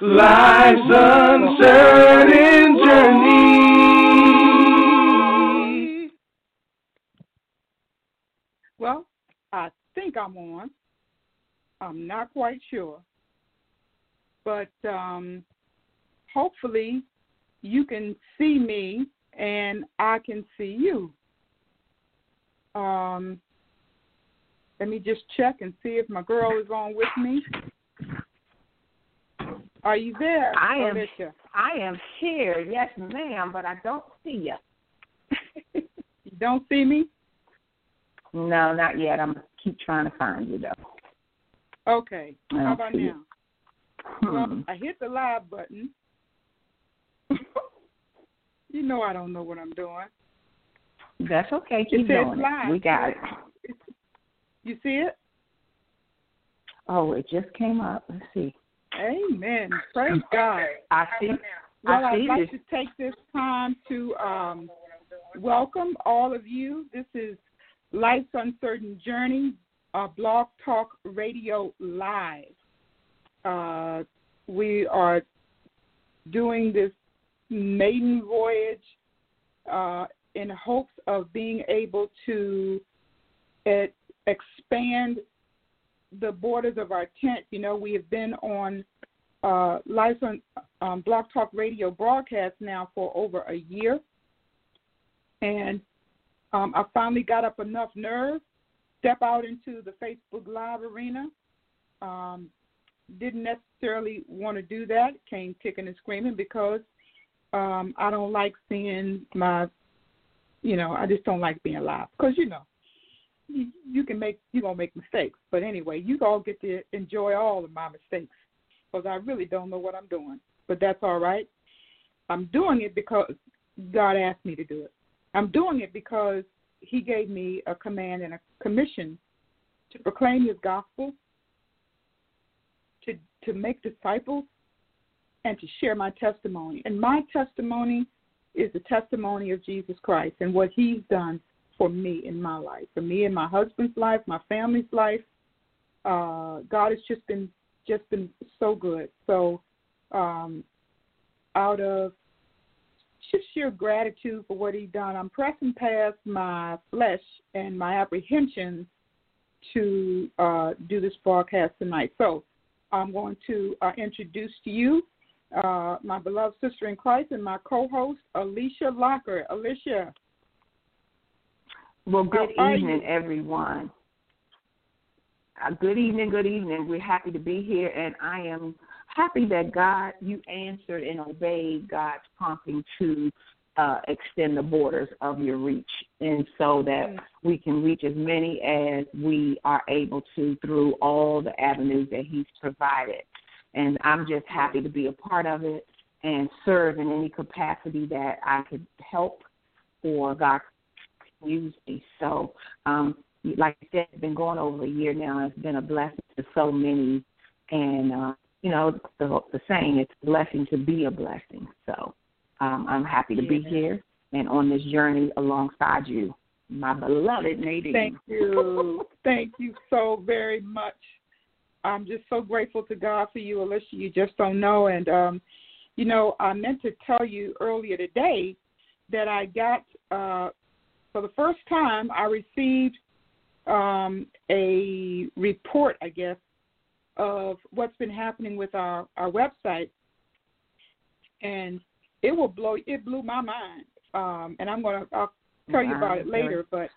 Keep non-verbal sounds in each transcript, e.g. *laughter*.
Life's uncertain journey. Well, I think I'm on. I'm not quite sure. But um, hopefully you can see me and I can see you. Um, let me just check and see if my girl is on with me. Are you there? I am. Alicia? I am here, yes, ma'am, but I don't see you. *laughs* you don't see me? No, not yet. I'm keep trying to find you though. Okay. How about now? Hmm. Well, I hit the live button. *laughs* you know I don't know what I'm doing. That's okay. Keep it doing live. it. We got it. *laughs* You see it? Oh, it just came up. Let's see. Amen. Praise God. I see. Well, I I'd like to take this time to um, welcome all of you. This is Life's Uncertain Journey, uh, Blog Talk Radio Live. Uh, we are doing this maiden voyage uh, in hopes of being able to uh, expand the borders of our tent. You know, we have been on uh, on um, Blog Talk Radio broadcast now for over a year, and um, I finally got up enough nerve, step out into the Facebook Live arena. Um, didn't necessarily want to do that. Came kicking and screaming because um, I don't like seeing my, you know, I just don't like being live because you know you, you can make you're gonna make mistakes. But anyway, you all get to enjoy all of my mistakes because I really don't know what I'm doing. But that's all right. I'm doing it because God asked me to do it. I'm doing it because He gave me a command and a commission to proclaim His gospel, to to make disciples, and to share my testimony. And my testimony is the testimony of Jesus Christ and what He's done for me in my life, for me in my husband's life, my family's life. Uh, God has just been just been so good. So, um, out of just sheer gratitude for what He's done, I'm pressing past my flesh and my apprehensions to uh, do this broadcast tonight. So, I'm going to uh, introduce to you uh, my beloved sister in Christ and my co-host Alicia Locker. Alicia. Well, good How evening, everyone. Uh, good evening, good evening. We're happy to be here, and I am happy that God, you answered and obeyed God's prompting to uh, extend the borders of your reach, and so that Mm. we can reach as many as we are able to through all the avenues that He's provided. And I'm just happy to be a part of it and serve in any capacity that I could help or God me. So, um, like I said, it's been going over a year now. It's been a blessing to so many, and uh, you know the the saying, it's a blessing to be a blessing. So, um, I'm happy to be Yeah. here and on this journey alongside you, my beloved Nadine. Thank you. *laughs* Thank you so very much. I'm just so grateful to God for you, Alicia. You just don't know. And, um, you know, I meant to tell you earlier today that I got, uh, for the first time, I received um, a report, I guess, of what's been happening with our, our website. And it will blow, it blew my mind. Um, and I'm going to, I'll tell you about it later, but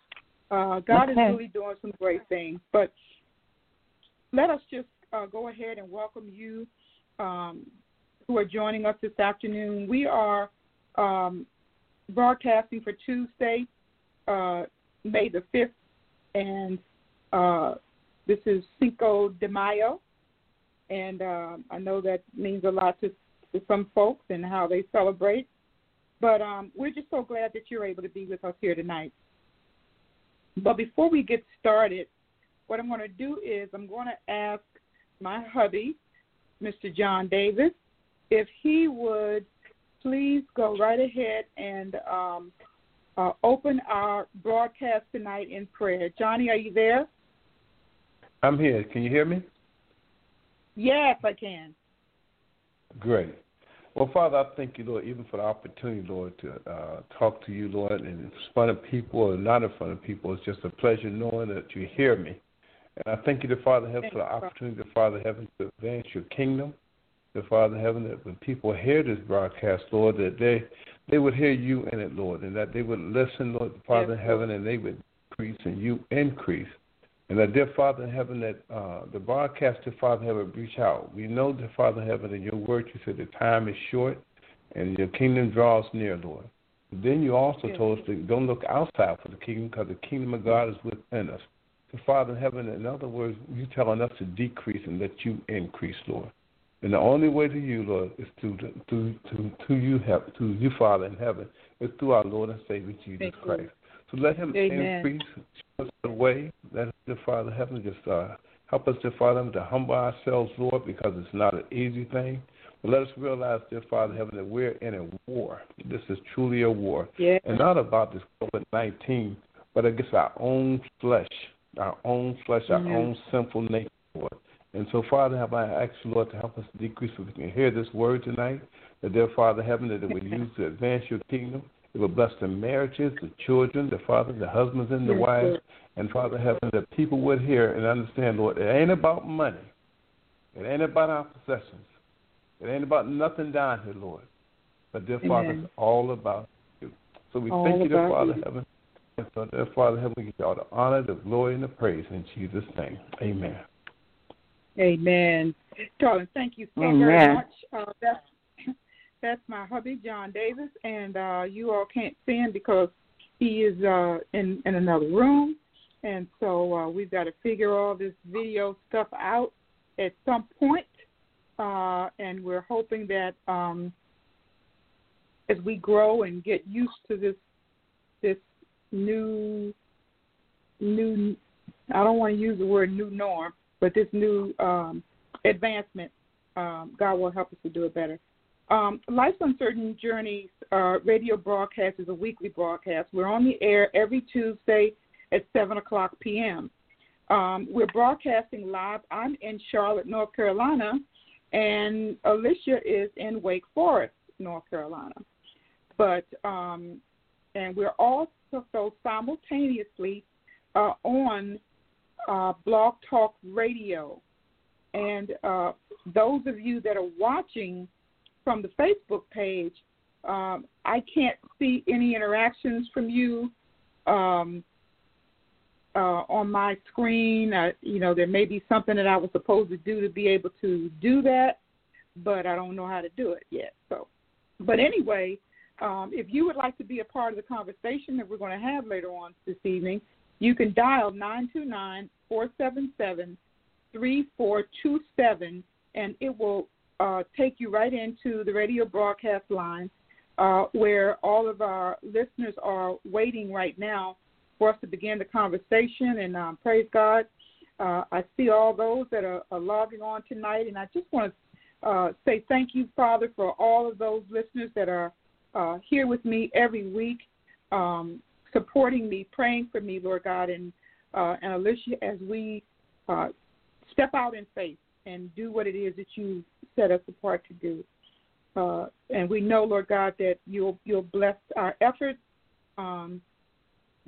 uh, God is really doing some great things. But let us just uh, go ahead and welcome you um, who are joining us this afternoon. We are um, broadcasting for Tuesday, uh, May the 5th, and uh, this is Cinco de Mayo. And uh, I know that means a lot to, to some folks and how they celebrate. But um, we're just so glad that you're able to be with us here tonight. But before we get started, what I'm going to do is I'm going to ask my hubby, Mr. John Davis, if he would please go right ahead and um, uh, open our broadcast tonight in prayer. Johnny, are you there? I'm here. Can you hear me? Yes, I can. Great. Well, Father, I thank you, Lord, even for the opportunity, Lord, to uh, talk to you, Lord, and in front of people or not in front of people. It's just a pleasure knowing that you hear me. And I thank you, the Father Heaven, for the opportunity, the Father Heaven, to advance your kingdom. The Father Heaven, that when people hear this broadcast, Lord, that they they would hear you in it, Lord, and that they would listen, Lord, Father yes, in heaven, and they would increase and you increase. And that, dear Father in heaven, that uh, the broadcast to Father in heaven reach out. We know, dear Father in heaven, in your word, you said the time is short and your kingdom draws near, Lord. But then you also yes. told us to don't look outside for the kingdom because the kingdom of God is within us. So, Father in heaven, in other words, you're telling us to decrease and let you increase, Lord. And the only way to you, Lord, is to to to to you, to you, Father in heaven, is through our Lord and Savior Jesus Thank Christ. You. So let Him Amen. increase, show us the way. Let the Father in heaven just uh, help us, dear Father, to humble ourselves, Lord, because it's not an easy thing. But let us realize, dear Father in heaven, that we're in a war. This is truly a war, yeah. and not about this COVID nineteen, but against our own flesh, our own flesh, our mm-hmm. own sinful nature, Lord. And so, Father, have I asked you, Lord, to help us decrease so we can hear this word tonight, that dear Father heaven, that it will use to advance your kingdom. It will bless the marriages, the children, the father, the husbands, and the wives. And Father heaven, that people would hear and understand, Lord, it ain't about money. It ain't about our possessions. It ain't about nothing down here, Lord. But dear Amen. Father, it's all about you. So we all thank you, dear Father you. heaven. And so, dear Father heaven, we give you all the honor, the glory, and the praise in Jesus' name. Amen. Amen. Darling, thank you so Amen. very much. Uh, that's *laughs* that's my hubby, John Davis, and uh, you all can't see him because he is uh, in in another room, and so uh, we've got to figure all this video stuff out at some point, uh, and we're hoping that um, as we grow and get used to this this new new I don't want to use the word new norm, but this new um, advancement, um, God will help us to do it better. Um, Life's Uncertain Journeys uh, radio broadcast is a weekly broadcast. We're on the air every Tuesday at 7 o'clock p.m. Um, we're broadcasting live. I'm in Charlotte, North Carolina, and Alicia is in Wake Forest, North Carolina. But um, and we're also simultaneously uh, on uh, Blog Talk Radio. And uh, those of you that are watching from the Facebook page, um, I can't see any interactions from you um, uh, on my screen. You know, there may be something that I was supposed to do to be able to do that, but I don't know how to do it yet. So, but anyway, um, if you would like to be a part of the conversation that we're going to have later on this evening, you can dial 929 477 3427 and it will uh, take you right into the radio broadcast line uh, where all of our listeners are waiting right now for us to begin the conversation. And um, praise God, uh, I see all those that are, are, logging on tonight. And I just want to uh, say thank you, Father, for all of those listeners that are uh, here with me every week. Um, supporting me, praying for me, Lord God, and uh, and Alicia, as we uh, step out in faith and do what it is that you set us apart to do. Uh, and we know, Lord God, that you'll you'll bless our efforts um,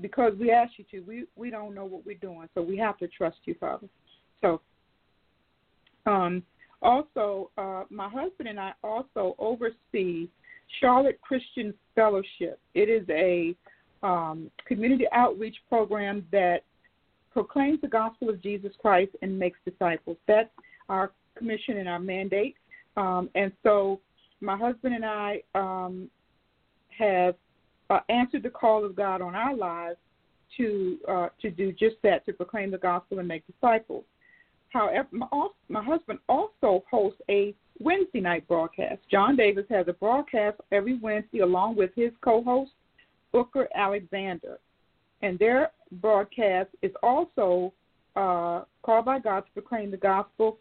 because we ask you to. We we don't know what we're doing, so we have to trust you, Father. So, um, also, uh, my husband and I also oversee Charlotte Christian Fellowship. It is a um, community outreach program that proclaims the gospel of Jesus Christ and makes disciples. That's our commission and our mandate. Um, and so my husband and I um, have uh, answered the call of God on our lives to uh, to do just that, to proclaim the gospel and make disciples. However, my, my husband also hosts a Wednesday night broadcast. John Davis has a broadcast every Wednesday along with his co-host Booker Alexander. And their broadcast is also uh, called by God to proclaim the gospel.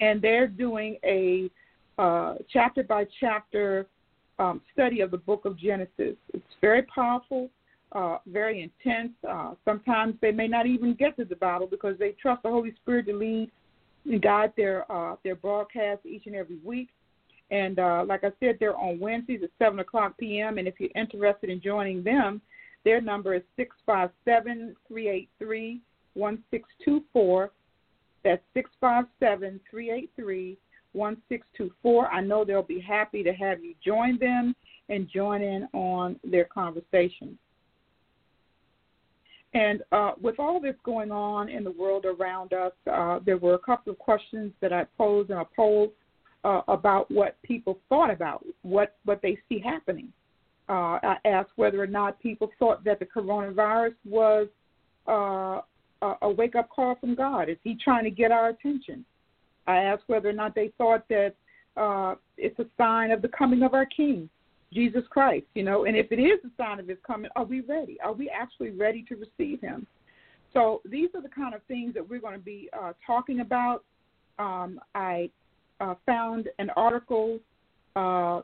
And they're doing a uh, chapter by chapter um, study of the book of Genesis. It's very powerful, uh, very intense. Uh, sometimes they may not even get to the Bible because they trust the Holy Spirit to lead and guide their uh, their broadcast each and every week. And uh, like I said, they're on Wednesdays at 7 o'clock p.m. And if you're interested in joining them, their number is 657 383 1624. That's 657 383 1624. I know they'll be happy to have you join them and join in on their conversation. And uh, with all this going on in the world around us, uh, there were a couple of questions that I posed in a poll uh, about what people thought about what what they see happening. Uh, I asked whether or not people thought that the coronavirus was uh, a wake up call from God. Is He trying to get our attention? I asked whether or not they thought that uh, it's a sign of the coming of our King, Jesus Christ. You know, and if it is a sign of His coming, are we ready? Are we actually ready to receive Him? So these are the kind of things that we're going to be uh, talking about. Um, I uh, found an article uh,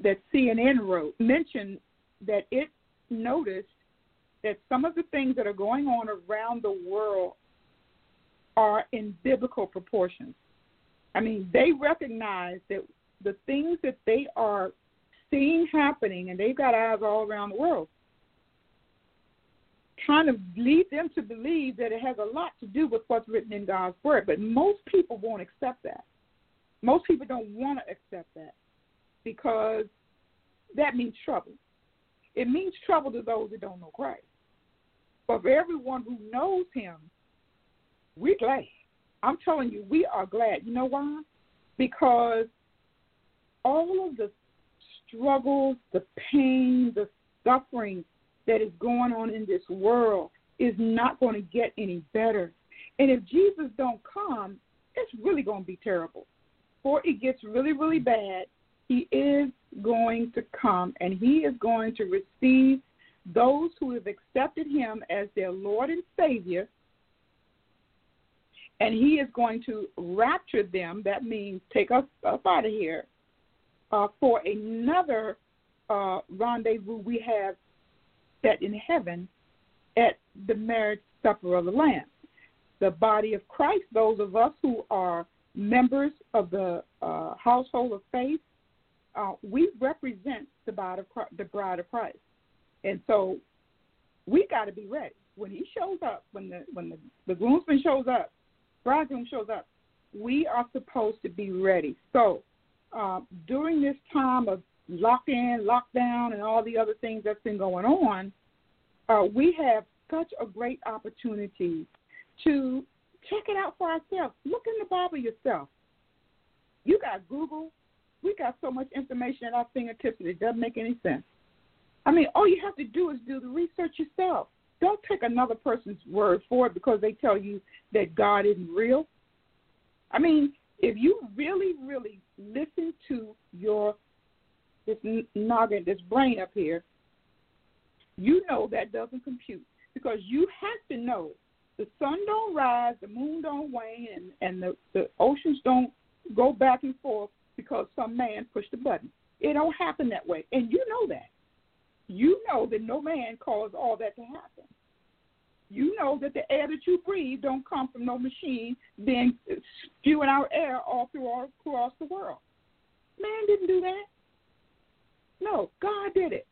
that CNN wrote mentioned that it noticed that some of the things that are going on around the world are in biblical proportions. I mean, they recognize that the things that they are seeing happening, and they've got eyes all around the world, kind of lead them to believe that it has a lot to do with what's written in God's Word. But most people won't accept that. Most people don't want to accept that because that means trouble. It means trouble to those that don't know Christ. But for everyone who knows Him, we're glad. I'm telling you, we are glad. You know why? Because all of the struggles, the pain, the suffering that is going on in this world is not going to get any better. And if Jesus don't come, it's really going to be terrible. Before it gets really, really bad, he is going to come and he is going to receive those who have accepted him as their Lord and Savior. And he is going to rapture them. That means take us up out of here uh, for another uh, rendezvous we have set in heaven at the marriage supper of the Lamb. The body of Christ, those of us who are members of the uh, household of faith, uh, we represent the bride of Christ, the bride of Christ, and so we got to be ready when he shows up. When the when the, the groomsman shows up, bridegroom shows up, we are supposed to be ready. So uh, during this time of lock in, lockdown, and all the other things that's been going on, uh, we have such a great opportunity to check it out for ourselves. Look in the Bible yourself. You got Google. We got so much information at our fingertips that it doesn't make any sense. I mean, all you have to do is do the research yourself. Don't take another person's word for it because they tell you that God isn't real. I mean, if you really, really listen to your this noggin, this brain up here, you know that doesn't compute because you have to know the sun don't rise, the moon don't wane, and, and the, the oceans don't go back and forth because some man pushed a button. It don't happen that way, and you know that. You know that no man caused all that to happen. You know that the air that you breathe don't come from no machine being spewing out air all through all across the world. Man didn't do that. No, God did it.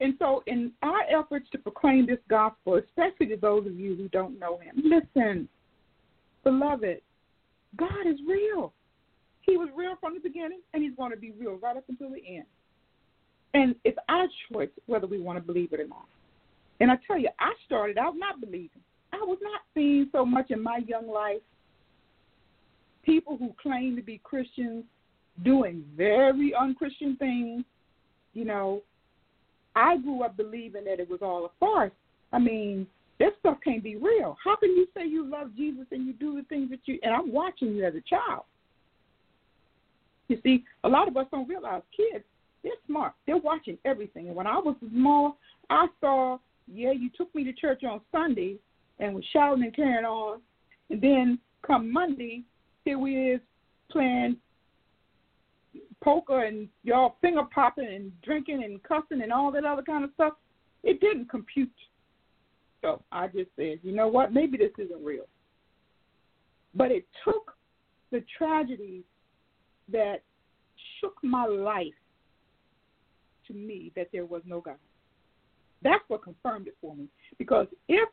And so, in our efforts to proclaim this gospel, especially to those of you who don't know Him, listen, beloved, God is real. He was real from the beginning, and He's going to be real right up until the end. And it's our choice whether we want to believe it or not. And I tell you, I started out not believing. I was not seeing so much in my young life people who claim to be Christians doing very unchristian things, you know, I grew up believing that it was all a farce. I mean, this stuff can't be real. How can you say you love Jesus and you do the things that you and I'm watching you as a child? You see, a lot of us don't realize kids, they're smart. They're watching everything. And when I was small, I saw, yeah, you took me to church on Sunday and was shouting and carrying on. And then come Monday, here we is playing poker and y'all finger popping and drinking and cussing and all that other kind of stuff, it didn't compute. So I just said, you know what? Maybe this isn't real. But it took the tragedies that shook my life to me that there was no God. That's what confirmed it for me. Because if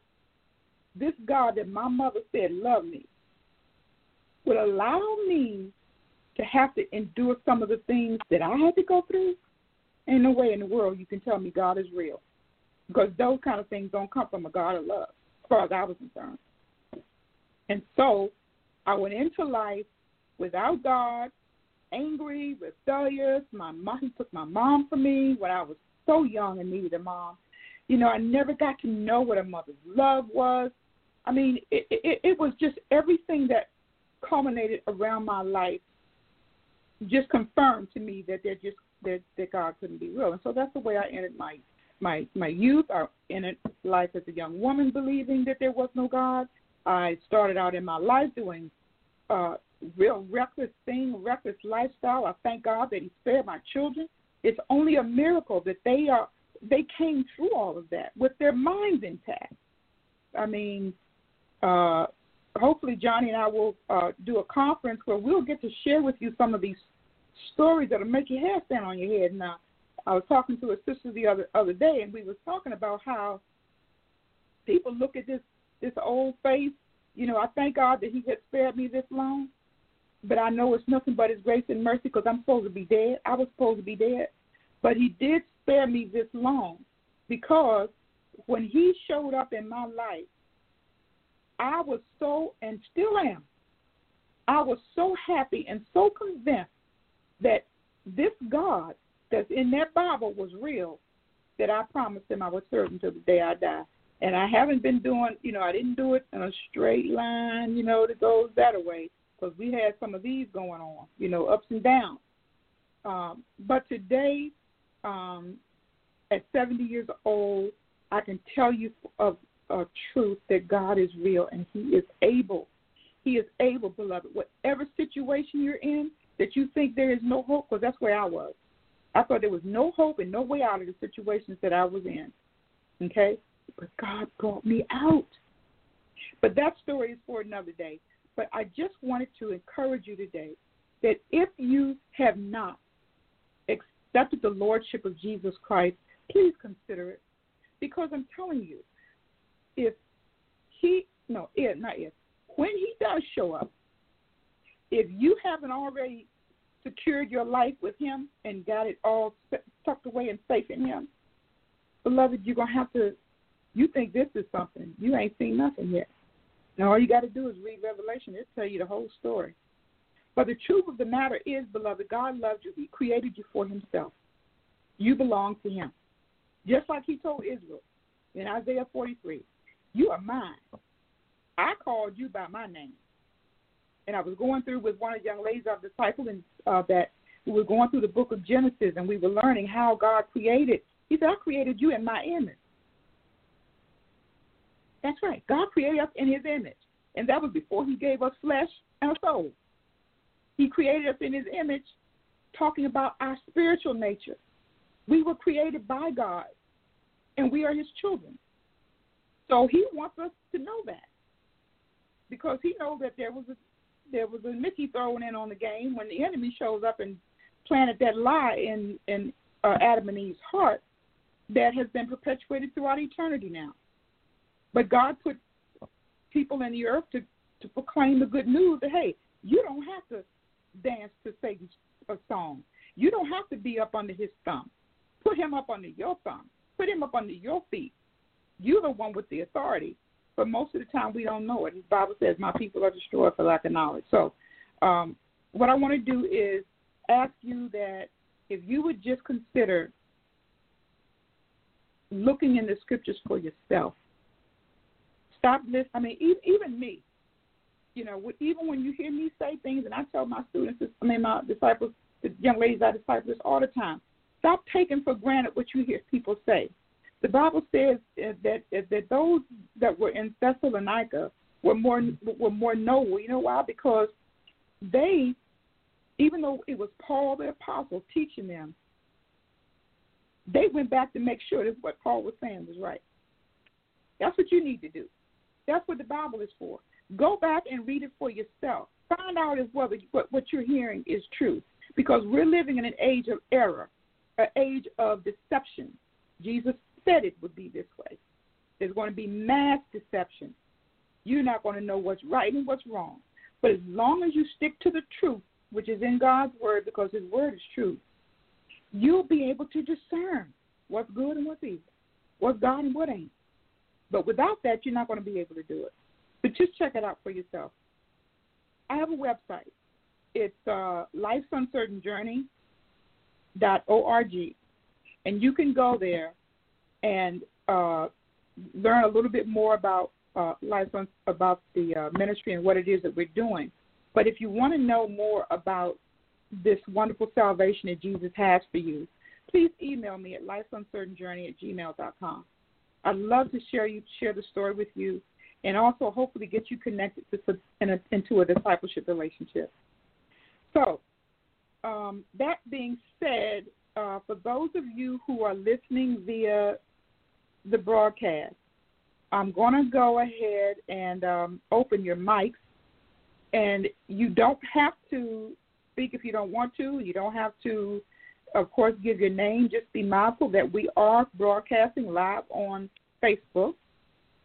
this God that my mother said loved me would allow me to have to endure some of the things that I had to go through, ain't no way in the world you can tell me God is real. Because those kind of things don't come from a God of love, as far as I was concerned. And so I went into life without God, angry, rebellious. My mom he took my mom from me when I was so young and needed a mom. You know, I never got to know what a mother's love was. I mean, it, it, it was just everything that culminated around my life just confirmed to me that they're just that, that God couldn't be real. And so that's the way I ended my my my youth. I ended life as a young woman believing that there was no God. I started out in my life doing uh, real reckless thing, reckless lifestyle. I thank God that He spared my children. It's only a miracle that they are they came through all of that with their minds intact. I mean, uh, hopefully Johnny and I will uh, do a conference where we'll get to share with you some of these stories that'll make your hair stand on your head. Now, I was talking to a sister the other other day, and we was talking about how people look at this this old face. You know, I thank God that He has spared me this long, but I know it's nothing but His grace and mercy because I'm supposed to be dead. I was supposed to be dead, but He did spare me this long because when He showed up in my life, I was so and still am. I was so happy and so convinced that this God that's in that Bible was real, that I promised him I would serve Him until the day I die. And I haven't been doing, you know, I didn't do it in a straight line, you know, that goes that way, because we had some of these going on, you know, ups and downs. Um, but today, um, at 70 years old, I can tell you of a truth that God is real and He is able. He is able, beloved. Whatever situation you're in, that you think there is no hope, because that's where I was. I thought there was no hope and no way out of the situations that I was in. Okay? But God brought me out. But that story is for another day. But I just wanted to encourage you today that if you have not accepted the Lordship of Jesus Christ, please consider it. Because I'm telling you, if he, no, if, not if, when he does show up, if you haven't already secured your life with Him and got it all tucked away and safe in Him, beloved, you're gonna have to. You think this is something? You ain't seen nothing yet. Now all you got to do is read Revelation. It'll tell you the whole story. But the truth of the matter is, beloved, God loved you. He created you for Himself. You belong to Him, just like He told Israel in Isaiah 43. You are mine. I called you by my name and I was going through with one of the young ladies I've discipled, uh, that we were going through the book of Genesis, and we were learning how God created. He said, "I created you in my image." That's right. God created us in His image, and that was before He gave us flesh and a soul. He created us in His image, talking about our spiritual nature. We were created by God, and we are His children. So He wants us to know that because He knows that there was a there was a Mickey thrown in on the game when the enemy shows up and planted that lie in in uh, Adam and Eve's heart that has been perpetuated throughout eternity now. But God put people in the earth to to proclaim the good news that hey, you don't have to dance to Satan's uh, song. You don't have to be up under his thumb. Put him up under your thumb. Put him up under your feet. You're the one with the authority but most of the time we don't know it. The Bible says, "My people are destroyed for lack of knowledge." So, um, what I want to do is ask you that if you would just consider looking in the scriptures for yourself. Stop this. I mean, even, even me. You know, even when you hear me say things, and I tell my students, I mean, my disciples, the young ladies I disciple this all the time. Stop taking for granted what you hear people say the Bible says that that those that were in Thessalonica were more were more noble. You know why? Because they, even though it was Paul the apostle teaching them, they went back to make sure that what Paul was saying was right. That's what you need to do. That's what the Bible is for. Go back and read it for yourself. Find out if whether what, what you're hearing is true. Because we're living in an age of error, an age of deception. Jesus said it would be this way. There's going to be mass deception. You're not going to know what's right and what's wrong. But as long as you stick to the truth, which is in God's word, because His word is true, you'll be able to discern what's good and what's evil, what's God and what ain't. But without that, you're not going to be able to do it. But just check it out for yourself. I have a website. It's uh, lifesuncertainjourney.org, and you can go there and uh, learn a little bit more about uh, life about the uh, ministry and what it is that we're doing. But if you want to know more about this wonderful salvation that Jesus has for you, please email me at lifesuncertainjourney at gmail.com. I'd love to share you share the story with you, and also hopefully get you connected to, in a, into a discipleship relationship. So, um, that being said, uh, for those of you who are listening via the broadcast, I'm going to go ahead and um, open your mics, and you don't have to speak if you don't want to. You don't have to, of course, give your name. Just be mindful that we are broadcasting live on Facebook.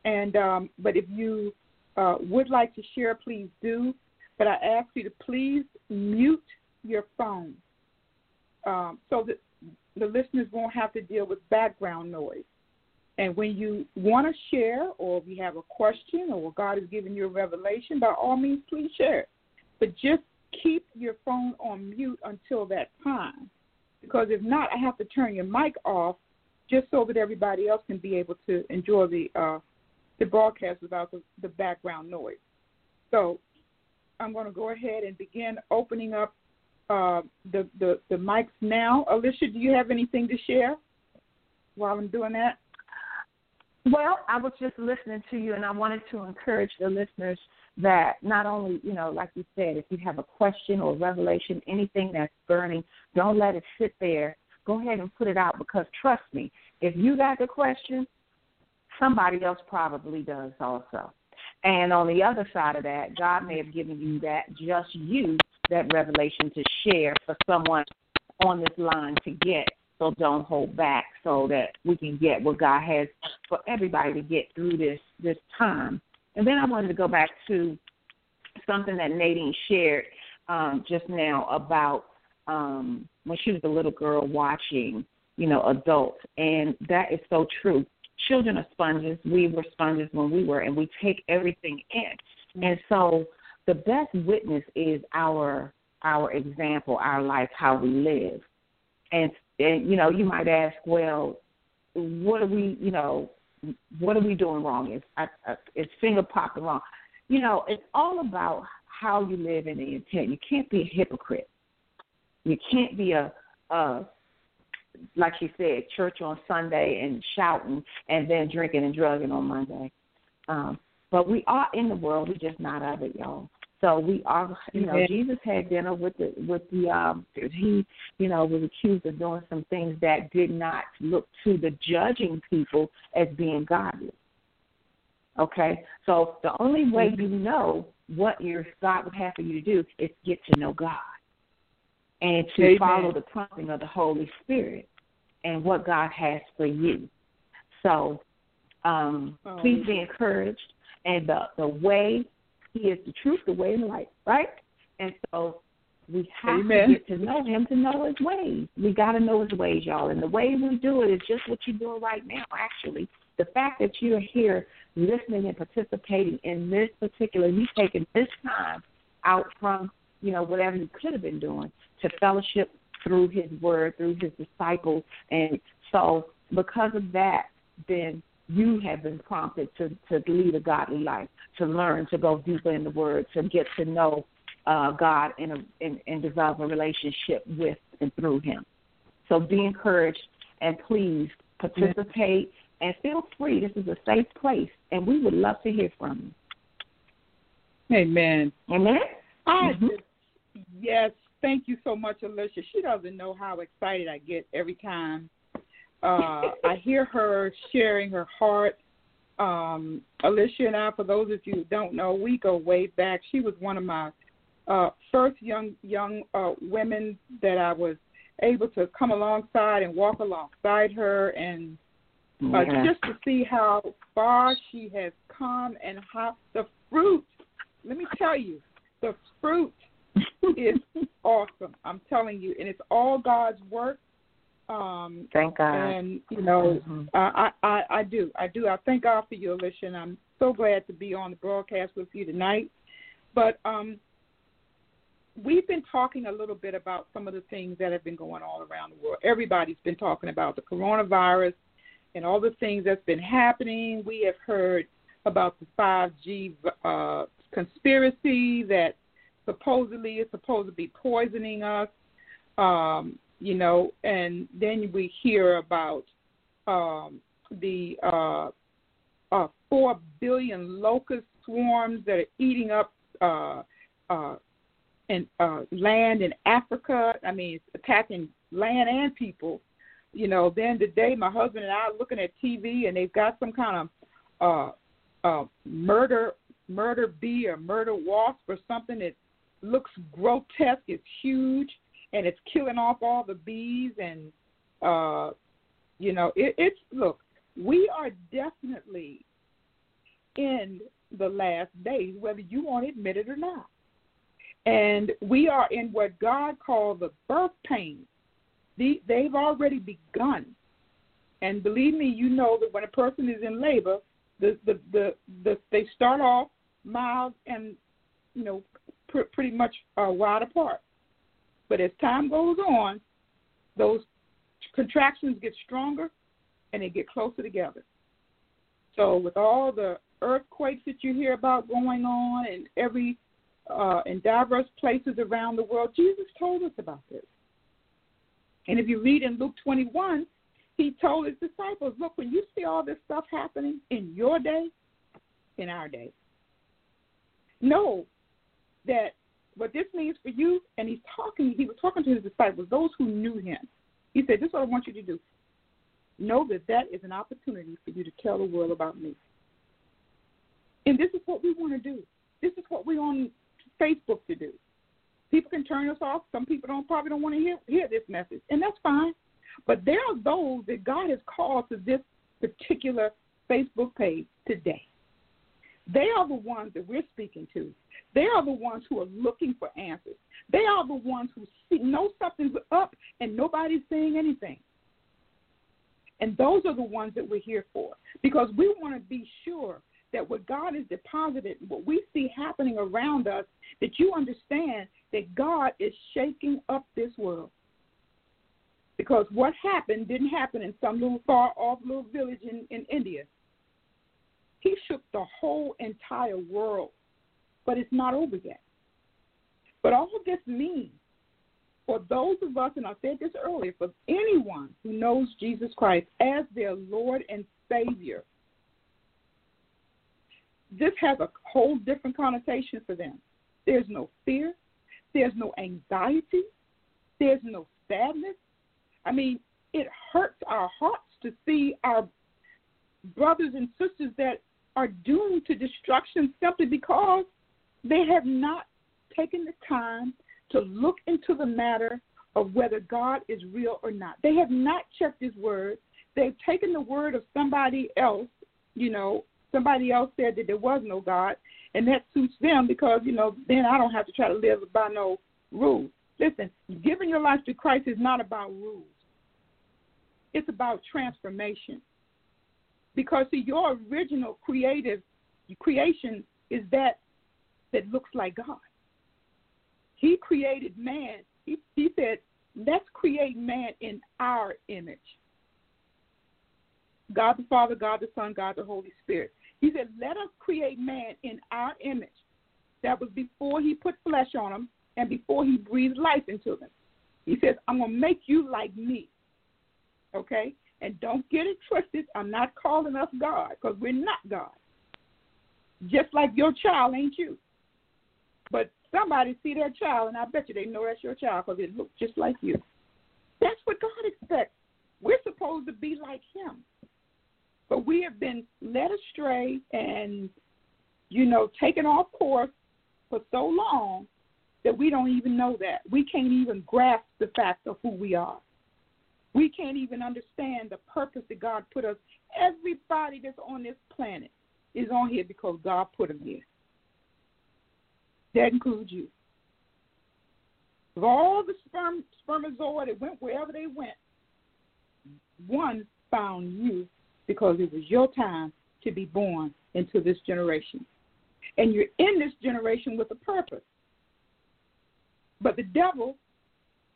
And um, but if you uh, would like to share, please do. But I ask you to please mute your phone um, so that the listeners won't have to deal with background noise. And when you want to share, or if you have a question, or God has given you a revelation, by all means, please share. But just keep your phone on mute until that time. Because if not, I have to turn your mic off just so that everybody else can be able to enjoy the uh, the broadcast without the, the background noise. So I'm going to go ahead and begin opening up uh, the, the the mics now. Alicia, do you have anything to share while I'm doing that? Well, I was just listening to you, and I wanted to encourage the listeners that not only, you know, like you said, if you have a question or revelation, anything that's burning, don't let it sit there. Go ahead and put it out because trust me, if you got the question, somebody else probably does also. And on the other side of that, God may have given you that, just you, that revelation to share for someone on this line to get so don't hold back so that we can get what God has for everybody to get through this this time. And then I wanted to go back to something that Nadine shared um, just now about um, when she was a little girl watching, you know, adults, and that is so true. Children are sponges. We were sponges when we were, and we take everything in. And so, the best witness is our our example, our life, how we live. And and you know, you might ask, well, what are we, you know, what are we doing wrong? Is I, I, is finger popping wrong? You know, it's all about how you live and the intent. You can't be a hypocrite. You can't be a, a like you said, church on Sunday and shouting, and then drinking and drugging on Monday. Um, but we are in the world. We're just not of it, y'all. So we are, you know, Jesus had dinner with the with the um he, you know, was accused of doing some things that did not look to the judging people as being godly. Okay, so the only way you know what your God would have for you to do is get to know God and to Amen. follow the prompting of the Holy Spirit and what God has for you. So um, oh. please be encouraged. And the, the way he is the truth, the way, and the light, right? And so we have Amen. to get to know him to know his ways. We got to know his ways, y'all. And the way we do it is just what you're doing right now, actually. The fact that you're here listening and participating in this particular, you taking this time out from, you know, whatever you could have been doing to fellowship through his word, through his disciples. And so because of that, then you have been prompted to, to lead a godly life, to learn, to go deeper in the Word, to get to know uh, God and, a, and, and develop a relationship with and through Him. So be encouraged and please participate and feel free. This is a safe place, and we would love to hear from you. Amen. Amen. I mm-hmm. just, yes, thank you so much, Alicia. She doesn't know how excited I get every time uh, I hear her sharing her heart um, Alicia and I, for those of you who don't know, we go way back. She was one of my uh, first young young uh, women that I was able to come alongside and walk alongside her, and uh, Yeah. just to see how far she has come and how the fruit. Let me tell you, the fruit is *laughs* awesome. I'm telling you, and it's all God's work. Um, Thank God. and you know, Mhm. uh, I, I I do I do I thank God for you, Alicia, and I'm so glad to be on the broadcast with you tonight. But um, we've been talking a little bit about some of the things that have been going on around the world. Everybody's been talking about the coronavirus and all the things that's been happening. We have heard about the 5G uh, conspiracy that supposedly is supposed to be poisoning us. Um, you know, and then we hear about um, the uh, uh, four billion locust swarms that are eating up uh, uh, and uh, land in Africa. I mean, it's attacking land and people. You know, then today my husband and I are looking at TV and they've got some kind of uh, uh, murder murder bee or murder wasp or something that looks grotesque. It's huge and it's killing off all the bees and uh, you know it, it's look. We are definitely in the last days, whether you want to admit it or not. And we are in what God called the birth pains. The, they've already begun. And believe me, you know that when a person is in labor, the, the, the, the they start off mild and, you know, pr- pretty much uh, wide apart. But as time goes on, those contractions get stronger and they get closer together. So with all the earthquakes that you hear about going on in every uh, in diverse places around the world, Jesus told us about this. And if you read in Luke 21, he told his disciples, look, when you see all this stuff happening in your day, in our day, know that what this means for you, and he's talking, he was talking to his disciples, those who knew him. He said, this is what I want you to do. Know that that is an opportunity for you to tell the world about me. And this is what we want to do. This is what we're on Facebook to do. People can turn us off. Some people don't probably don't want to hear hear this message, and that's fine. But there are those that God has called to this particular Facebook page today. They are the ones that we're speaking to. They are the ones who are looking for answers. They are the ones who see, know something's up and nobody's saying anything. And those are the ones that we're here for because we want to be sure that what God has deposited, what we see happening around us, that you understand that God is shaking up this world. Because what happened didn't happen in some little far off little village in, in India. He shook the whole entire world, but it's not over yet. But all of this means for those of us, and I said this earlier, for anyone who knows Jesus Christ as their Lord and Savior, this has a whole different connotation for them. There's no fear, there's no anxiety, there's no sadness. I mean, it hurts our hearts to see our brothers and sisters that are doomed to destruction simply because they have not taken the time to look into the matter of whether God is real or not. They have not checked His word. They've taken the word of somebody else, you know, somebody else said that there was no God, and that suits them because, you know, then I don't have to try to live by no rules. Listen, giving your life to Christ is not about rules. It's about transformation. Because see, your original creative creation is that that looks like God. He created man. He, he said, let's create man in our image. God the Father, God the Son, God the Holy Spirit. He said, let us create man in our image. That was before he put flesh on them and before he breathed life into them. He says, I'm going to make you like me. Okay? And don't get it twisted. I'm not calling us God because we're not God. Just like your child ain't you. But somebody see their child, and I bet you they know that's your child because it looks just like you. That's what God expects. We're supposed to be like Him. But we have been led astray and, you know, taken off course for so long that we don't even know that. We can't even grasp the fact of who we are. We can't even understand the purpose that God put us. Everybody that's on this planet is on here because God put them here. That includes you. Of all the sperm, spermatozoa that went wherever they went, one found you because it was your time to be born into this generation. And you're in this generation with a purpose. But the devil,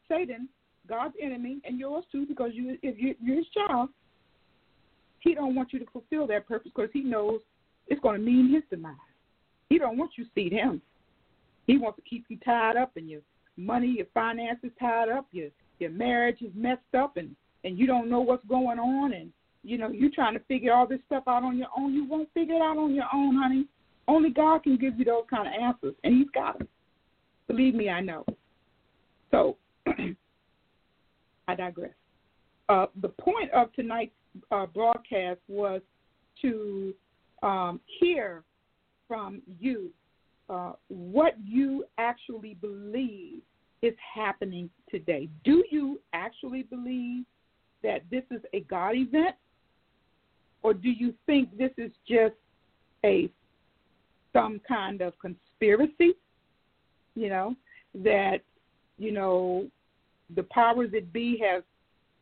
Satan, God's enemy, and yours too, because you, if you, you're his child, he don't want you to fulfill that purpose because he knows it's going to mean his demise. He don't want you to feed him. He wants to keep you tied up and your money, your finances tied up, your your marriage is messed up, and and you don't know what's going on, and you know you're trying to figure all this stuff out on your own. You won't figure it out on your own, honey. Only God can give you those kind of answers, and He's got them. Believe me, I know. So, *clears throat* I digress. Uh, the point of tonight's uh, broadcast was to um, hear from you uh, what you actually believe is happening today. Do you actually believe that this is a God event? Or do you think this is just a some kind of conspiracy? You know, that, you know, the powers that be have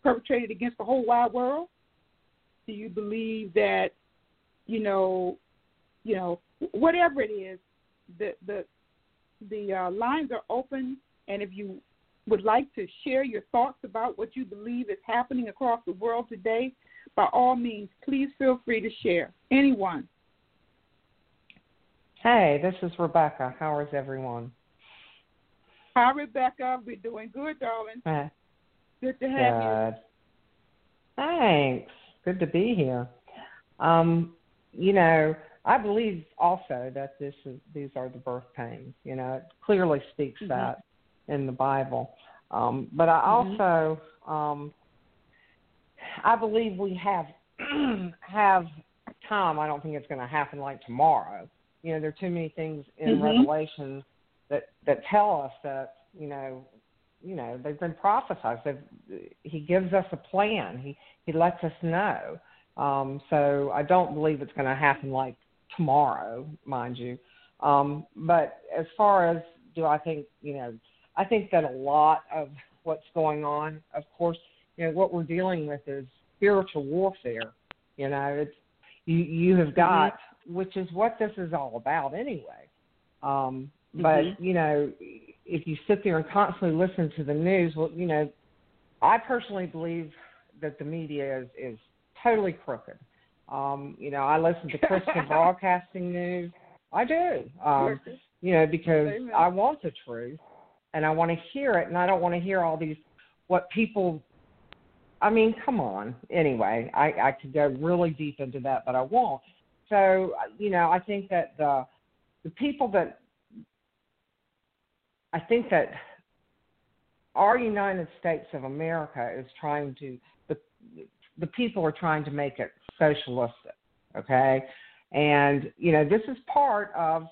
perpetrated against the whole wide world? Do you believe that, you know, you know, whatever it is, the the the uh, lines are open, and if you would like to share your thoughts about what you believe is happening across the world today, by all means, please feel free to share. Anyone. Hey, this is Rebecca. How is everyone? Hi, Rebecca. We're doing good, darling. Uh, good to have good. you. Thanks. Good to be here. Um, you know, I believe also that this is these are the birth pains. You know, it clearly speaks mm-hmm. that in the Bible. Um, but I mm-hmm. also um, I believe we have *clears throat* have time. I don't think it's going to happen like tomorrow. You know, there are too many things in mm-hmm. Revelation that that tell us that you know you know they've been prophesied. They've, he gives us a plan. He he lets us know. Um, so I don't believe it's going to happen like tomorrow, mind you. Um, but as far as do I think, you know, I think that a lot of what's going on, of course, you know, what we're dealing with is spiritual warfare. You know, it's you you have mm-hmm. got, mm-hmm. which is what this is all about anyway. Um, but mm-hmm. you know, if you sit there and constantly listen to the news, well, you know, I personally believe that the media is is totally crooked. Um, you know, I listen to Christian *laughs* Broadcasting News. I do. Um, you know, because Amen. I want the truth and I want to hear it and I don't want to hear all these what people I mean, come on. Anyway, I, I could go really deep into that, but I won't. So, you know, I think that the the people that I think that our United States of America is trying to the the people are trying to make it socialistic, okay? And, you know, this is part of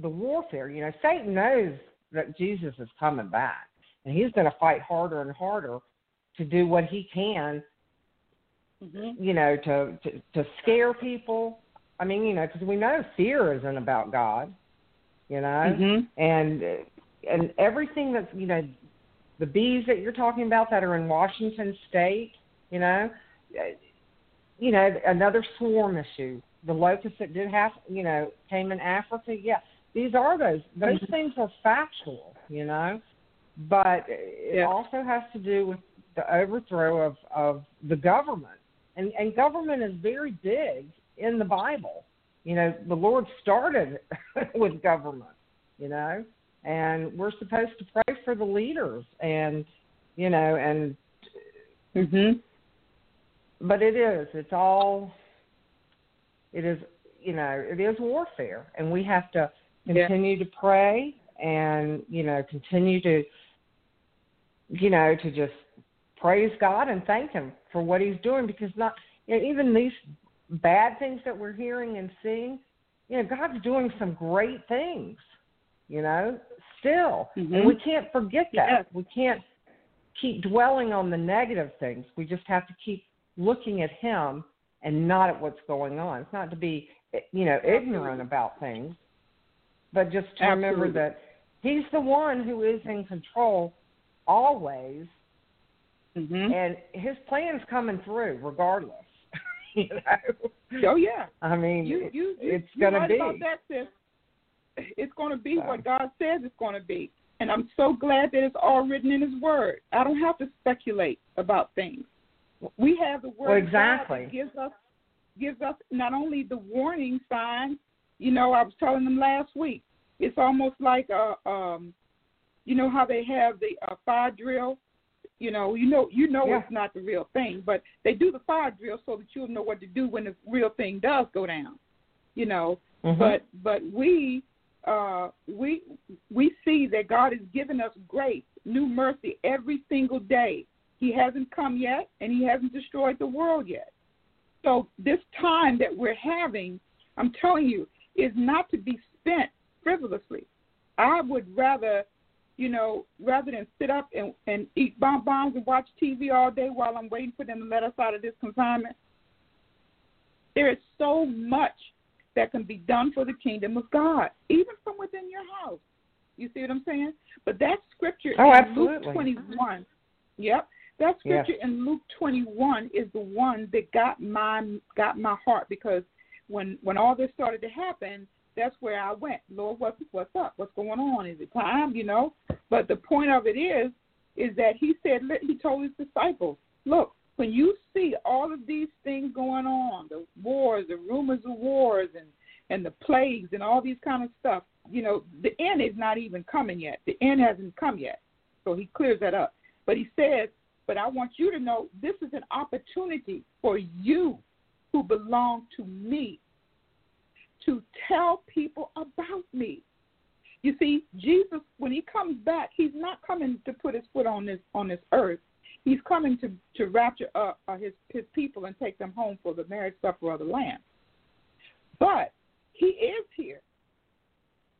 the warfare. You know, Satan knows that Jesus is coming back, and he's going to fight harder and harder to do what he can, mm-hmm. you know, to, to, to scare people. I mean, you know, because we know fear isn't about God, you know, mm-hmm. and and everything that's you know, the bees that you're talking about that are in Washington State, you know, you know, another swarm issue. The locusts that did have, you know, came in Africa. Yeah, these are those. Those mm-hmm. things are factual, you know, but it yeah. also has to do with the overthrow of of the government, and and government is very big in the Bible. You know, the Lord started *laughs* with government, you know, and we're supposed to pray for the leaders, and you know, and. Mhm but it is. It's all. It is. You know, it is warfare, and we have to continue yeah. to pray and you know continue to you know to just praise God and thank Him for what He's doing because not you know, even these bad things that we're hearing and seeing, you know, God's doing some great things, you know, still. Mm-hmm. And we can't forget that. Yes. We can't keep dwelling on the negative things. We just have to keep looking at Him and not at what's going on. It's not to be, you know, ignorant about things, but just to remember that He's the one who is in control always, Mhm. and His plan's coming through regardless. *laughs* you know, Oh yeah. I mean, You you, you it's going to be. about that, sis. It's going to be So. what God says it's going to be, and I'm so glad that it's all written in His Word. I don't have to speculate about things. We have the Word Well, exactly. that gives us gives us not only the warning signs. You know, I was telling them last week. It's almost like a um, you know how they have the uh, fire drill. You know, you know, you know Yeah. it's not the real thing, but they do the fire drill so that you'll know what to do when the real thing does go down. You know, Mhm. but but we uh we we see that God has given us grace, new mercy every single day. He hasn't come yet and he hasn't destroyed the world yet. So this time that we're having, I'm telling you, is not to be spent frivolously. I would rather, you know, rather than sit up and, and eat bonbons and watch TV all day while I'm waiting for them to let us out of this confinement. There is so much that can be done for the kingdom of God, even from within your house. You see what I'm saying? But that scripture Oh, in absolutely. Luke 21, yep, that Yes. scripture in Luke 21 is the one that got my got my heart because when when all this started to happen, that's where I went. Lord, what's what's up? What's going on? Is it time? You know. But the point of it is, is that he said he told his disciples, look, when you see all of these things going on, the wars, the rumors of wars, and and the plagues and all these kind of stuff, you know, the end is not even coming yet. The end hasn't come yet. So he clears that up. But he says, but I want you to know this is an opportunity for you who belong to me to tell people about me. You see, Jesus, when he comes back, he's not coming to put his foot on this on this earth. He's coming to to rapture up uh, his his people and take them home for the marriage supper of the Lamb. But he is here.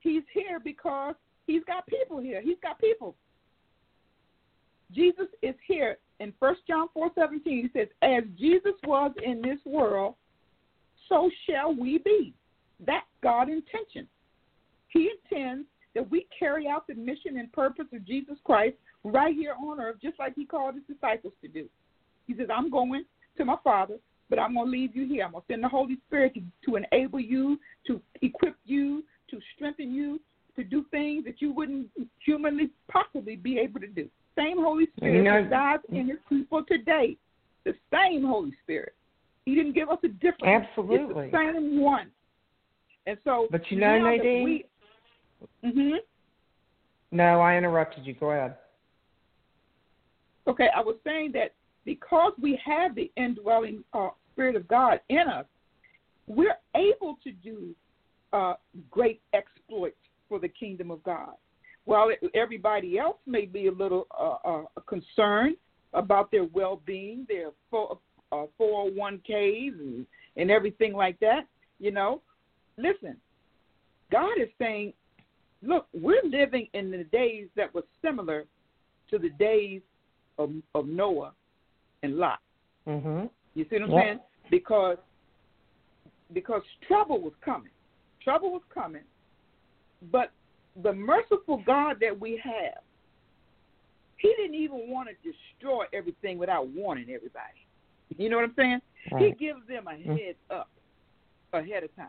He's here because he's got people here. He's got people. Jesus is here in First John four seventeen. He says, "As Jesus was in this world, so shall we be." That's God's intention. He intends that we carry out the mission and purpose of Jesus Christ right here on earth, just like He called His disciples to do. He says, "I'm going to my Father, but I'm going to leave you here. I'm going to send the Holy Spirit to, to enable you, to equip you, to strengthen you, to do things that you wouldn't humanly possibly be able to do." Same Holy Spirit You know- resides in His people today. The same Holy Spirit. He didn't give us a different. Absolutely. It's the same one. And so, But you know, Nadine? we, hmm No, I interrupted you. Go ahead. Okay, I was saying that because we have the indwelling uh, Spirit of God in us, we're able to do uh, great exploits for the kingdom of God. While everybody else may be a little uh, uh, concerned about their well-being, their four- uh, 401ks and, and everything like that, you know, listen, God is saying, look, we're living in the days that were similar to the days of, of Noah and Lot. Mhm. You see what I'm Yep. saying? Because because trouble was coming. Trouble was coming. But the merciful God that we have, he didn't even want to destroy everything without warning everybody. You know what I'm saying? He gives them a Mm. heads up ahead of time.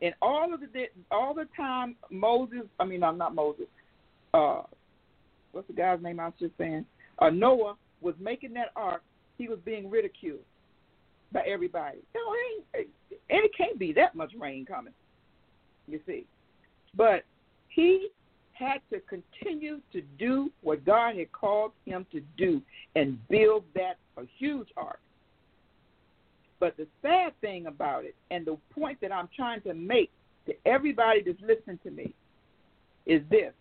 And all of the all the time Moses, I mean, I'm not Moses. Uh, what's the guy's name? I was just saying. Uh, Noah was making that ark. He was being ridiculed by everybody. No, it ain't, and it can't be that much rain coming. You see, but he had to continue to do what God had called him to do and build that a huge ark. But the sad thing about it, and the point that I'm trying to make to everybody that's listening to me, is this.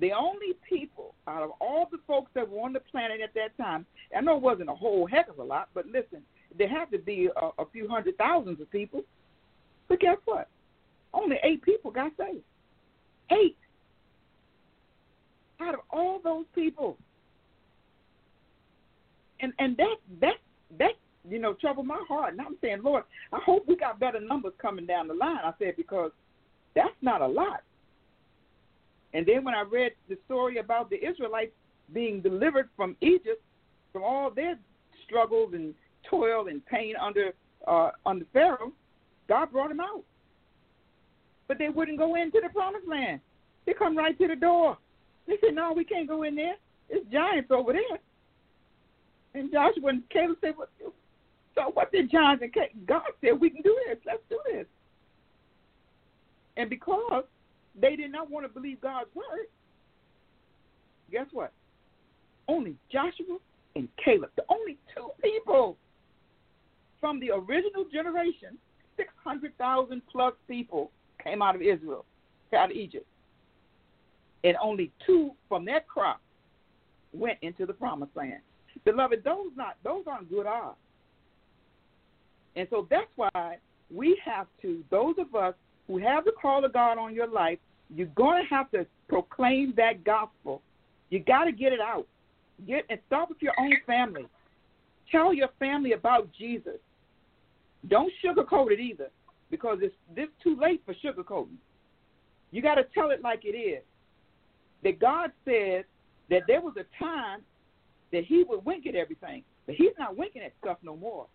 The only people out of all the folks that were on the planet at that time, I know it wasn't a whole heck of a lot, but listen, there had to be a, a few hundred thousands of people. But guess what? Only eight people got saved. Eight out of all those people. And and that that that you know troubled my heart. And I'm saying, Lord, I hope we got better numbers coming down the line. I said because that's not a lot. And then when I read the story about the Israelites being delivered from Egypt, from all their struggles and toil and pain under uh, under Pharaoh, God brought them out. But they wouldn't go into the promised land. They come right to the door. They said, "No, we can't go in there. It's giants over there." And Joshua and Caleb said, "What?" So what did giants and Caleb? God said, "We can do this. Let's do this." And because they did not want to believe God's word, guess what? Only Joshua and Caleb, the only two people from the original generation, 600,000 plus people came out of Israel, out of Egypt. And only two from that crop went into the promised land. Beloved, those not those aren't good odds. And so that's why we have to, those of us who have the call of God on your life, you're going to have to proclaim that gospel. You got to get it out. Get and start with your own family. Tell your family about Jesus. Don't sugarcoat it either, because it's this too late for sugarcoating. You got to tell it like it is. That God said that there was a time that He would wink at everything, but He's not winking at stuff no more.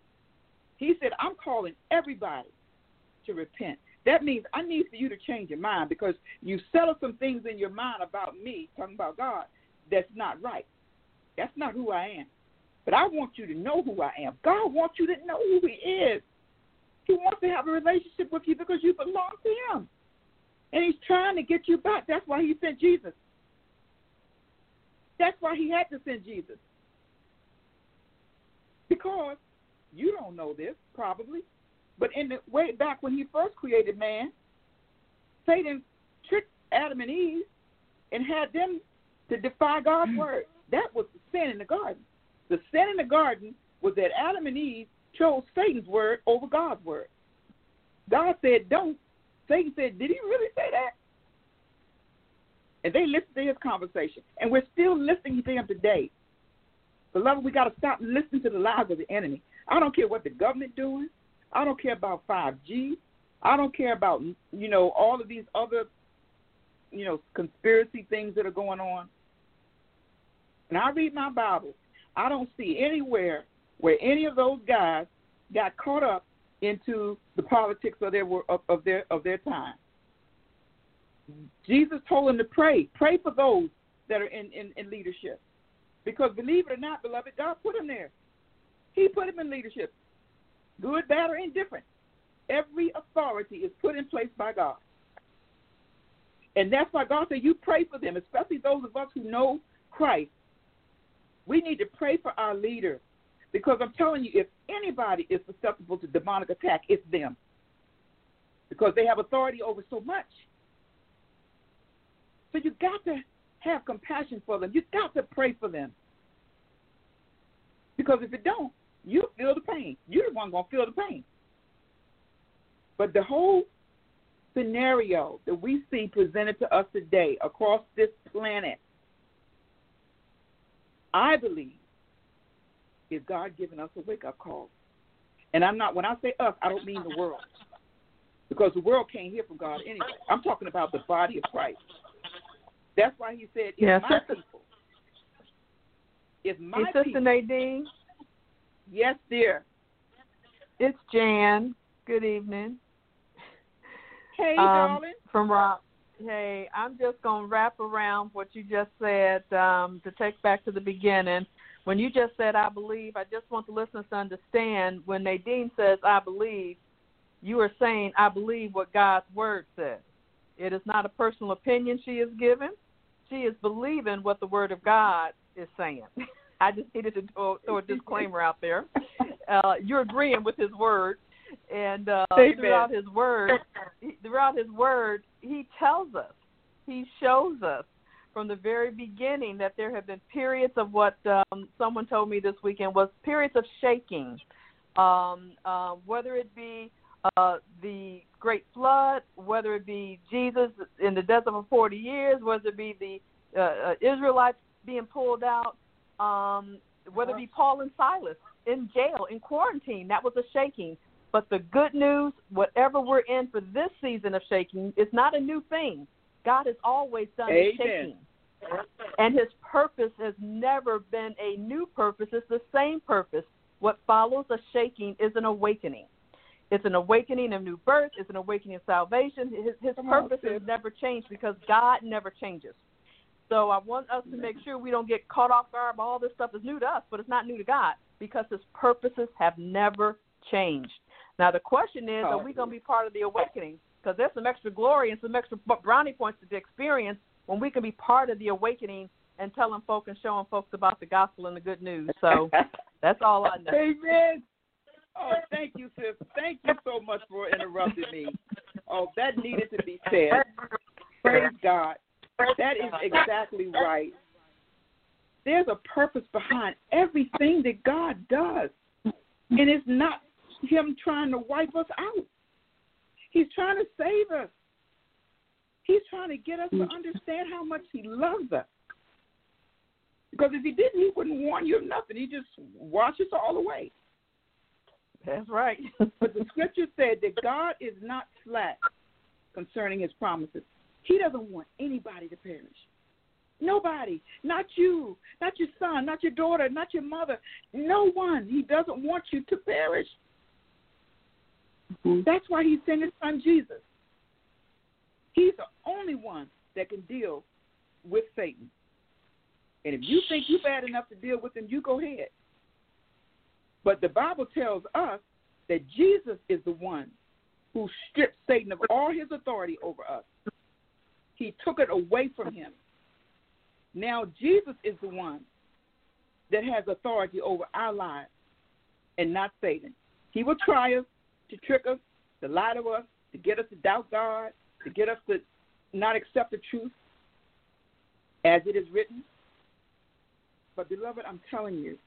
He said, "I'm calling everybody to repent." That means I need for you to change your mind because you settle some things in your mind about me, talking about God, that's not right. That's not who I am. But I want you to know who I am. God wants you to know who He is. He wants to have a relationship with you because you belong to Him. And He's trying to get you back. That's why He sent Jesus. That's why He had to send Jesus. Because you don't know this, probably, but in the way back when He first created man, Satan tricked Adam and Eve and had them to defy God's mm. word. That was the sin in the garden. The sin in the garden was that Adam and Eve chose Satan's word over God's word. God said, don't. Satan said, did he really say that? And they listened to his conversation. And we're still listening to him today. Beloved, we got to stop listening to the lies of the enemy. I don't care what the government doing. I don't care about 5G. I don't care about, you know, all of these other, you know, conspiracy things that are going on. And I read my Bible. I don't see anywhere where any of those guys got caught up into the politics of their of, of their of their time. Jesus told them to pray. Pray for those that are in, in, in leadership. Because believe it or not, beloved, God put them there. He put them in leadership. Good, bad, or indifferent. Every authority is put in place by God. And that's why God said you pray for them, especially those of us who know Christ. We need to pray for our leaders because I'm telling you, if anybody is susceptible to demonic attack, it's them because they have authority over so much. So you got to have compassion for them. You got to pray for them because if you don't, you feel the pain. You're the one gonna feel the pain. But the whole scenario that we see presented to us today across this planet I believe is God giving us a wake up call. And I'm not, when I say us, I don't mean the world. Because the world can't hear from God anyway. I'm talking about the body of Christ. That's why he said, yeah, my sister, people. It's my hey, Sister people. Nadine. Yes, dear. It's Jan. Good evening. Hey, um, darling. From Rob. Hey, I'm just going to wrap around what you just said um, to take back to the beginning. When you just said, I believe, I just want the listeners to understand when Nadine says, I believe, you are saying, I believe what God's word says. It is not a personal opinion she is giving. She is believing what the word of God is saying. *laughs* I just needed to throw, throw a disclaimer out there. Uh, you're agreeing with his word, and uh, throughout his word, throughout his word, he tells us, he shows us from the very beginning that there have been periods of what um, someone told me this weekend was periods of shaking, um, uh, whether it be uh, the great flood, whether it be Jesus in the desert for 40 years, whether it be the uh, uh, Israelites being pulled out, um, whether it be Paul and Silas in jail, in quarantine, that was a shaking. But the good news, whatever we're in for this season of shaking, is not a new thing. God has always done Amen. the shaking. And his purpose has never been a new purpose, it's the same purpose. What follows a shaking is an awakening. It's an awakening of new birth, it's an awakening of salvation. His, his Come on, purpose has never changed because God never changes. So I want us to make sure we don't get caught off guard by all this stuff is new to us, but it's not new to God because his purposes have never changed. Now the question is, are we going to be part of the awakening? Because there's some extra glory and some extra brownie points to the experience when we can be part of the awakening and telling folk and showing folks about the gospel and the good news. So *laughs* that's all I know. Amen. Oh, thank you, sis. Thank you so much for interrupting me. Oh, that needed to be said. Praise God. That is exactly right. There's a purpose behind everything that God does. And it's not Him trying to wipe us out, He's trying to save us. He's trying to get us to hmm. understand how much He loves us. Because if He didn't, He wouldn't warn you of nothing. He just wash us all away. That's right. *laughs* But the scripture said that God is not slack concerning his promises. He doesn't want anybody to perish. Nobody. Not you. Not your son. Not your daughter. Not your mother. No one. He doesn't want you to perish. Mm-hmm. That's why he sent his son Jesus. He's the only one that can deal with Satan. And if you think you're bad enough to deal with him, you go ahead. But the Bible tells us that Jesus is the one who stripped Satan of all his authority over us. He took it away from him. Now Jesus is the one that has authority over our lives and not Satan. He will try us to trick us, to lie to us, to get us to doubt God, to get us to not accept the truth as it is written. But, beloved, I'm telling you,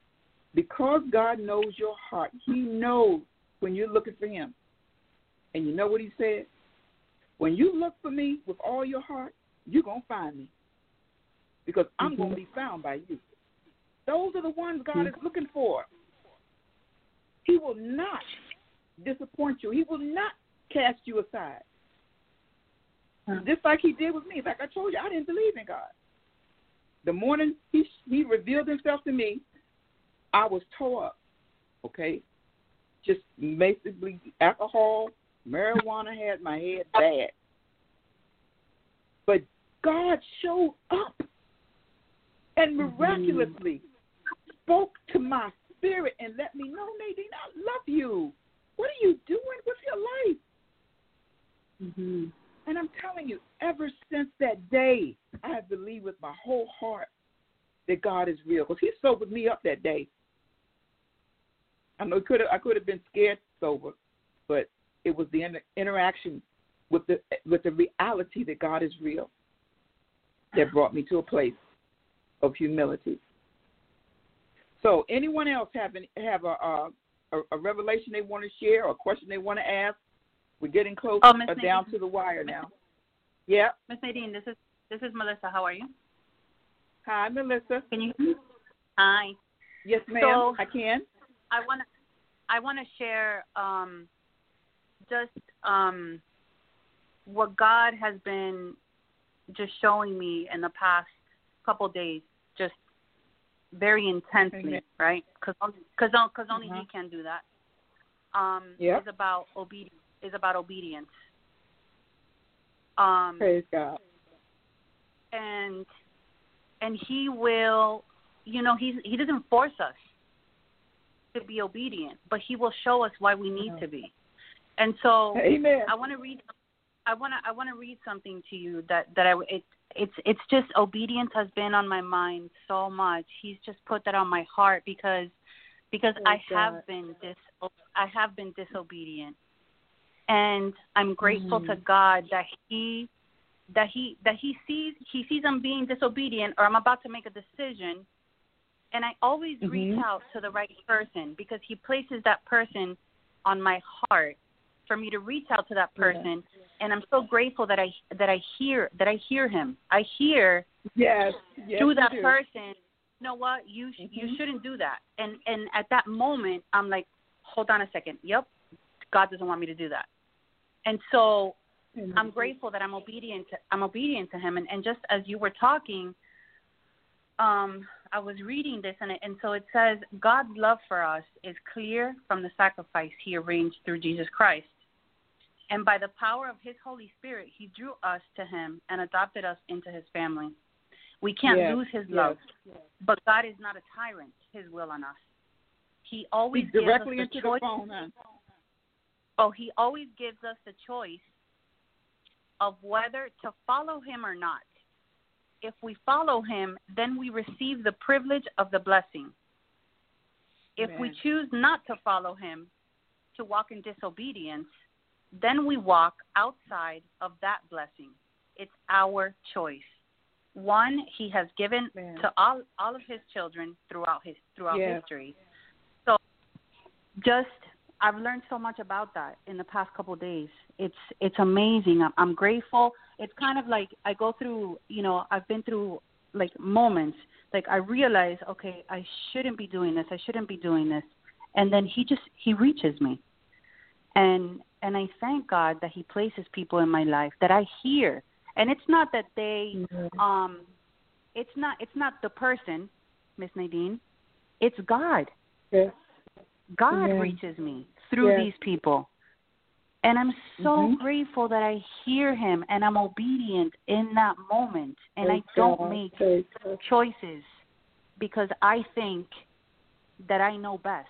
because God knows your heart, He knows when you're looking for Him. And you know what He said? When you look for me with all your heart, you're going to find me. Because I'm going to be found by you. Those are the ones God is looking for. He will not disappoint you, He will not cast you aside. Just like He did with me. Like I told you, I didn't believe in God. The morning He, he revealed Himself to me, I was tore up. Okay, just basically alcohol, marijuana had my head bad. But God showed up and mm-hmm. miraculously spoke to my spirit and let me know, Nadine, I love you. What are you doing with your life? Mm-hmm. And I'm telling you, ever since that day, I have believed with my whole heart that God is real. Because He sobered me up that day. I know could I could have been scared sober, but it was the inter- interaction with the with the reality that God is real that *sighs* brought me to a place of humility. So, anyone else have any, have a, a a revelation they want to share or a question they want to ask? We're getting close Oh, uh, down Nadine. to the wire now. Yeah. Miss Nadine, this is this is Melissa. How are you? Hi, Melissa. Can you hear me? Hi. Yes, ma'am. So- I can. I want to I want to share um, just um, what God has been just showing me in the past couple days, very intensely, right? Because because because only Uh-huh. He can do that. Um, Yep. is about obedience. Is about obedience. Um, Praise God. and and he will you know he he doesn't force us to be obedient but he will show us why we need to be and so Amen. i want to read i want to i want to read something to you that that i it it's it's just obedience has been on my mind so much he's just put that on my heart because because i God. have been dis i have been disobedient and i'm grateful to Mm. god that he that he that he sees he sees I'm being disobedient or I'm about to make a decision and I always Mhm. reach out to the right person because he places that person on my heart for me to reach out to that person and I'm so grateful that I that I hear that I hear him. I hear Yes. yes through that do. person, you know what? You sh you Mhm. shouldn't do that. And and at that moment, I'm like, hold on a second. Yep, God doesn't want me to do that. And so I'm grateful that I'm obedient. To, I'm obedient to Him. And, and just as you were talking, um, I was reading this, and it, and so it says God's love for us is clear from the sacrifice He arranged through Jesus Christ. And by the power of His Holy Spirit, He drew us to Him and adopted us into His family. We can't Yes, lose His yes. love, but God is not a tyrant. His will on us. He always Speak gives directly us into the choice. the phone, huh? Oh, he always gives us the choice of whether to follow him or not. If we follow him, then we receive the privilege of the blessing. If we choose not to follow him, to walk in disobedience, then we walk outside of that blessing. It's our choice. One he has given to all all of his children throughout his throughout Yes. history. So just I've learned so much about that in the past couple of days. It's it's amazing. I'm, I'm grateful. It's kind of like I go through, you know, I've been through like moments. Like I realize, okay, I shouldn't be doing this. I shouldn't be doing this. And then he just he reaches me. And and I thank God that he places people in my life that I hear. And it's not that they Mm-hmm. um it's not it's not the person, Miss Nadine. It's God. Yes. God Amen. reaches me through Yes. these people. And I'm so Mhm. grateful that I hear him and I'm obedient in that moment and I don't God. make choices because I think that I know best.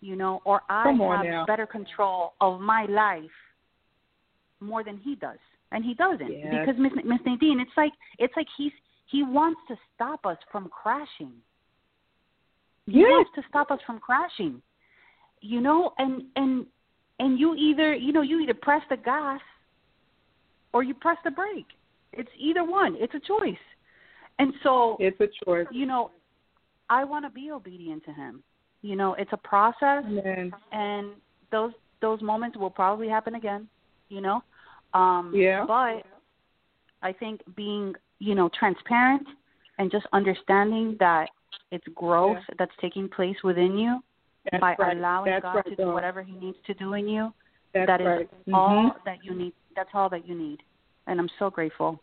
You know, or I have now. better control of my life more than he does. And he doesn't. Yes. Because Miss Miss Nadine, it's like it's like he's he wants to stop us from crashing. He Yes. wants to stop us from crashing. You know, and and and you either you know you either press the gas or you press the brake. It's either one. It's a choice. And so It's a choice. you know, I want to be obedient to him. You know, it's a process and those those moments will probably happen again, you know. Um Yeah. but I think being, you know, transparent and just understanding that it's growth Yeah. that's taking place within you That's by right. allowing That's God right, to do whatever he needs to do in you. That's that is right. all Mhm. that you need. That's all that you need. And I'm so grateful.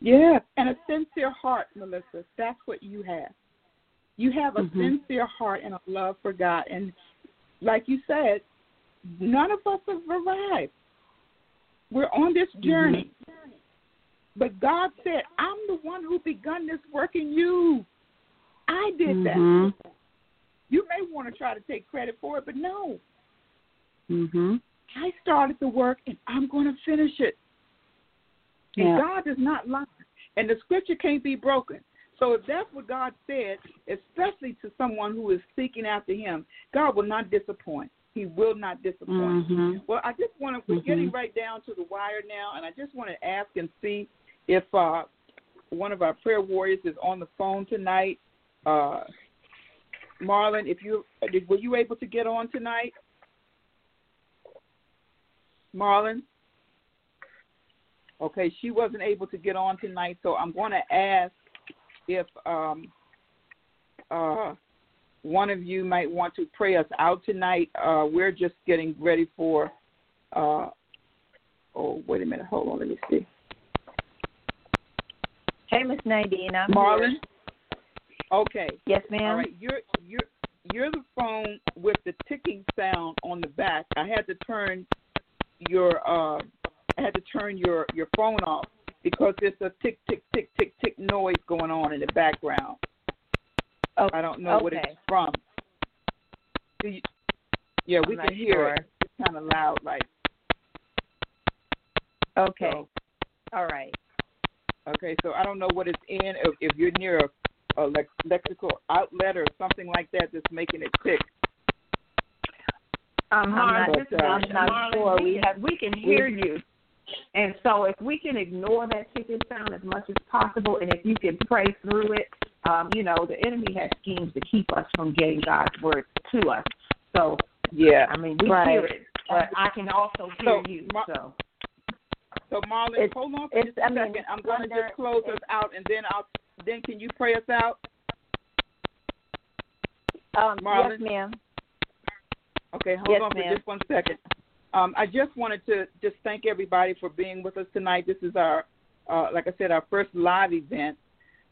Yeah, and a sincere heart, Melissa. That's what you have. You have a Mhm. sincere heart and a love for God. And like you said, none of us have arrived. We're on this journey. But God said, I'm the one who begun this work in you. I did that. Mhm. You may want to try to take credit for it, but no. Mhm. I started the work and I'm going to finish it. And God does not lie. And the scripture can't be broken. So if that's what God said, especially to someone who is seeking after Him, God will not disappoint. He will not disappoint. Mhm. Well, I just want to, we're Mhm. getting right down to the wire now, and I just want to ask and see if uh, one of our prayer warriors is on the phone tonight. Uh, Marlon, if you did, were you able to get on tonight? Marlon? Okay, she wasn't able to get on tonight, so I'm going to ask if um, uh, one of you might want to pray us out tonight. Uh, we're just getting ready for. Uh, oh, wait a minute. Hold on. Let me see. Hey, Miss Nadine, I'm Marlon. here. Okay. Yes, ma'am. All right. You're you're you're the phone with the ticking sound on the back. I had to turn your uh I had to turn your your phone off because there's a tick tick tick tick tick noise going on in the background. Oh, I don't know what it's from. You, yeah, we I'm can hear sure. it. It's kind of loud, like Okay. so. All right. Okay, so I don't know what it's in. If, if you're near a, a lex- electrical outlet or something like that that's making it tick. Um, Marlon, I'm this is not, I'm not Marlon, sure. we We can- have we can hear you, and so if we can ignore that ticking sound as much as possible, and if you can pray through it, um, you know, the enemy has schemes to keep us from getting God's word to us. So, Yeah. I mean, we Right. hear it, but I can also hear So, you. Mar- So, So Marlon, It's- hold on for just a I mean, second. I'm going to just close us out, and then I'll. Then can you pray us out? Um, Marlon? yes, ma'am. Okay, hold Yes, on for ma'am. just one second. Um, I just wanted to just thank everybody for being with us tonight. This is our, uh, like I said, our first live event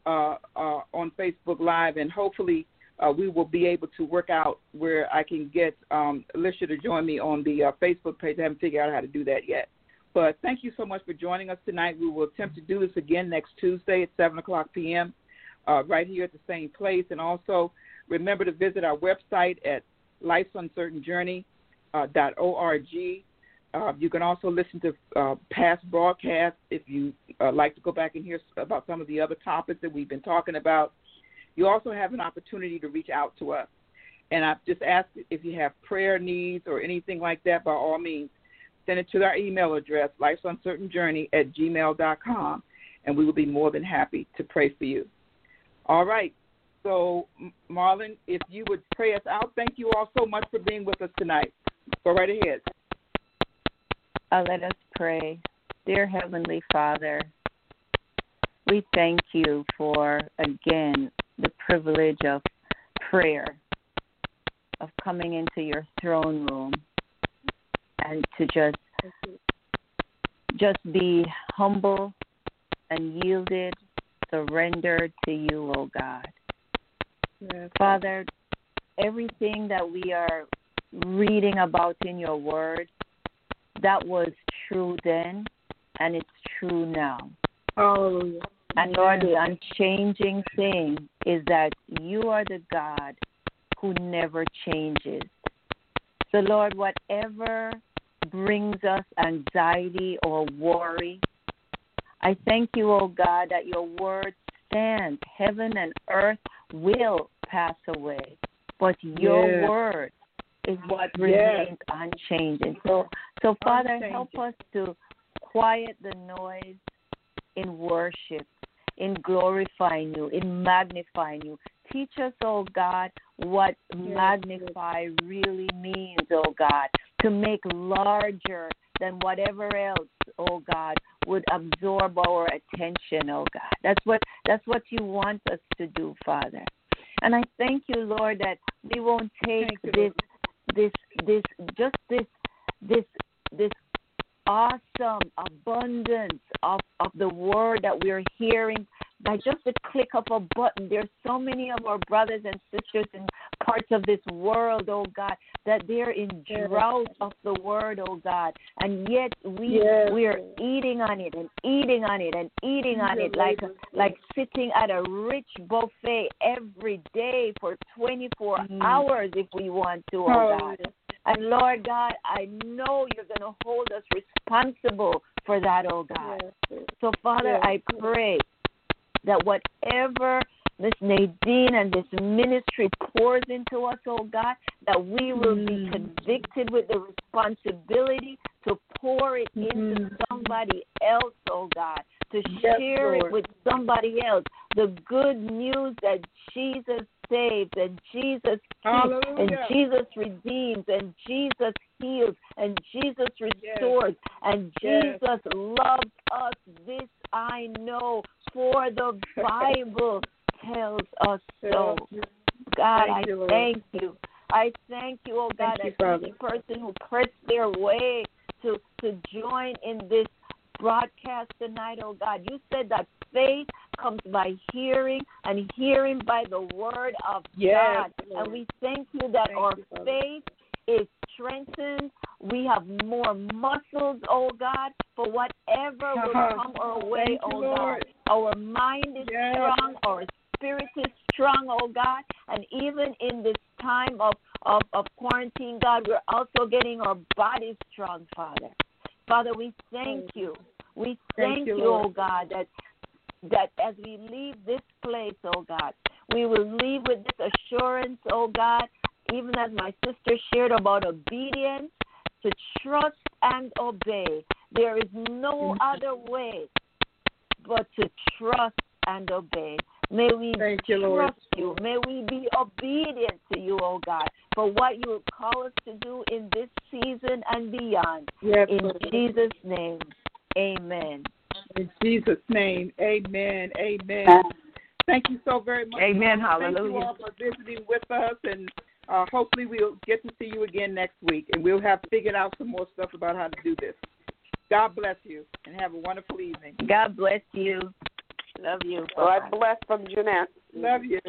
uh, uh, on Facebook Live, and hopefully uh, we will be able to work out where I can get um, Alicia to join me on the uh, Facebook page. I haven't figured out how to do that yet. But thank you so much for joining us tonight. We will attempt to do this again next Tuesday at 7 o'clock p.m. Uh, right here at the same place. And also remember to visit our website at Life's Uncertain Journey dot org. Uh, you can also listen to uh, past broadcasts if you uh, like to go back and hear about some of the other topics that we've been talking about. You also have an opportunity to reach out to us. And I've just asked if you have prayer needs or anything like that, by all means, send it to our email address, life's uncertain journey at gmail.com, and we will be more than happy to pray for you. All right. So, Marlon, if you would pray us out, thank you all so much for being with us tonight. Go right ahead. Uh, let us pray. Dear Heavenly Father, we thank you for, again, the privilege of prayer, of coming into your throne room and to just just be humble and yielded, surrendered to you, oh God. Father, everything that we are reading about in your word, that was true then and it's true now. Hallelujah. And Lord, the unchanging thing is that you are the God who never changes. So, Lord, whatever brings us anxiety or worry, I thank you, O God, that your word stands. Heaven and earth will pass away, but your Yes. word is what Yes. remains unchanging. So, so Father, help us to quiet the noise in worship, in glorifying you, in magnifying you. Teach us, oh God, what magnify really means, oh God, to make larger than whatever else, oh God, would absorb our attention, oh God. That's what that's what you want us to do, Father. And I thank you, Lord, that we won't take you, this this just this this this awesome abundance of, of the word that we're hearing by just the click of a button. There's so many of our brothers and sisters in parts of this world, oh God, that they're in drought of the word, oh God. And yet we Yes. we're eating on it and eating on it and eating on it like like sitting at a rich buffet every day for 24 Mm. hours if we want to, oh God. And Lord God, I know you're going to hold us responsible for that, oh God. So, Father, Yes. I pray that whatever Miss Nadine and this ministry pours into us, oh God, that we will be Mm. convicted with the responsibility to pour it into Mhm. somebody else, oh God, to Yes, share it with somebody else. The good news that Jesus saves and Jesus keeps and Jesus redeems and Jesus heals and Jesus restores and Yes. Jesus loves us. This I know, for the *laughs* Bible tells us so. God, Thank I you, thank you. I thank you, oh God, Thank you, that Father. each person who pressed their way to to join in this broadcast tonight, oh God. You said that faith comes by hearing and hearing by the word of Yes, God. Lord. And we thank you that Thank our you, faith is strengthened. We have more muscles, oh God, for whatever will uh-huh. come our way, Thank you, oh Lord. God. Our mind is Yes. strong, our spirit is strong, oh God. And even in this time of, of, of quarantine, God, we're also getting our bodies strong, Father. Father, we thank you. We Thank thank, you, you, Lord. oh God, that that as we leave this place, oh God, we will leave with this assurance, oh God, even as my sister shared about obedience, to trust and obey. There is no other way but to trust and obey. May we Thank you, Lord. trust you. May we be obedient to you, oh God, for what you call us to do in this season and beyond. Yes, In Lord. Jesus' name, amen. In Jesus' name, amen. Amen. Thank you so very much. Amen. Hallelujah. Thank you Hallelujah. all for visiting with us, and uh, hopefully we'll get to see you again next week, and we'll have figured out some more stuff about how to do this. God bless you, and have a wonderful evening. God bless you. Love you. All right, Bye-bye. bless from Jeanette. Love you.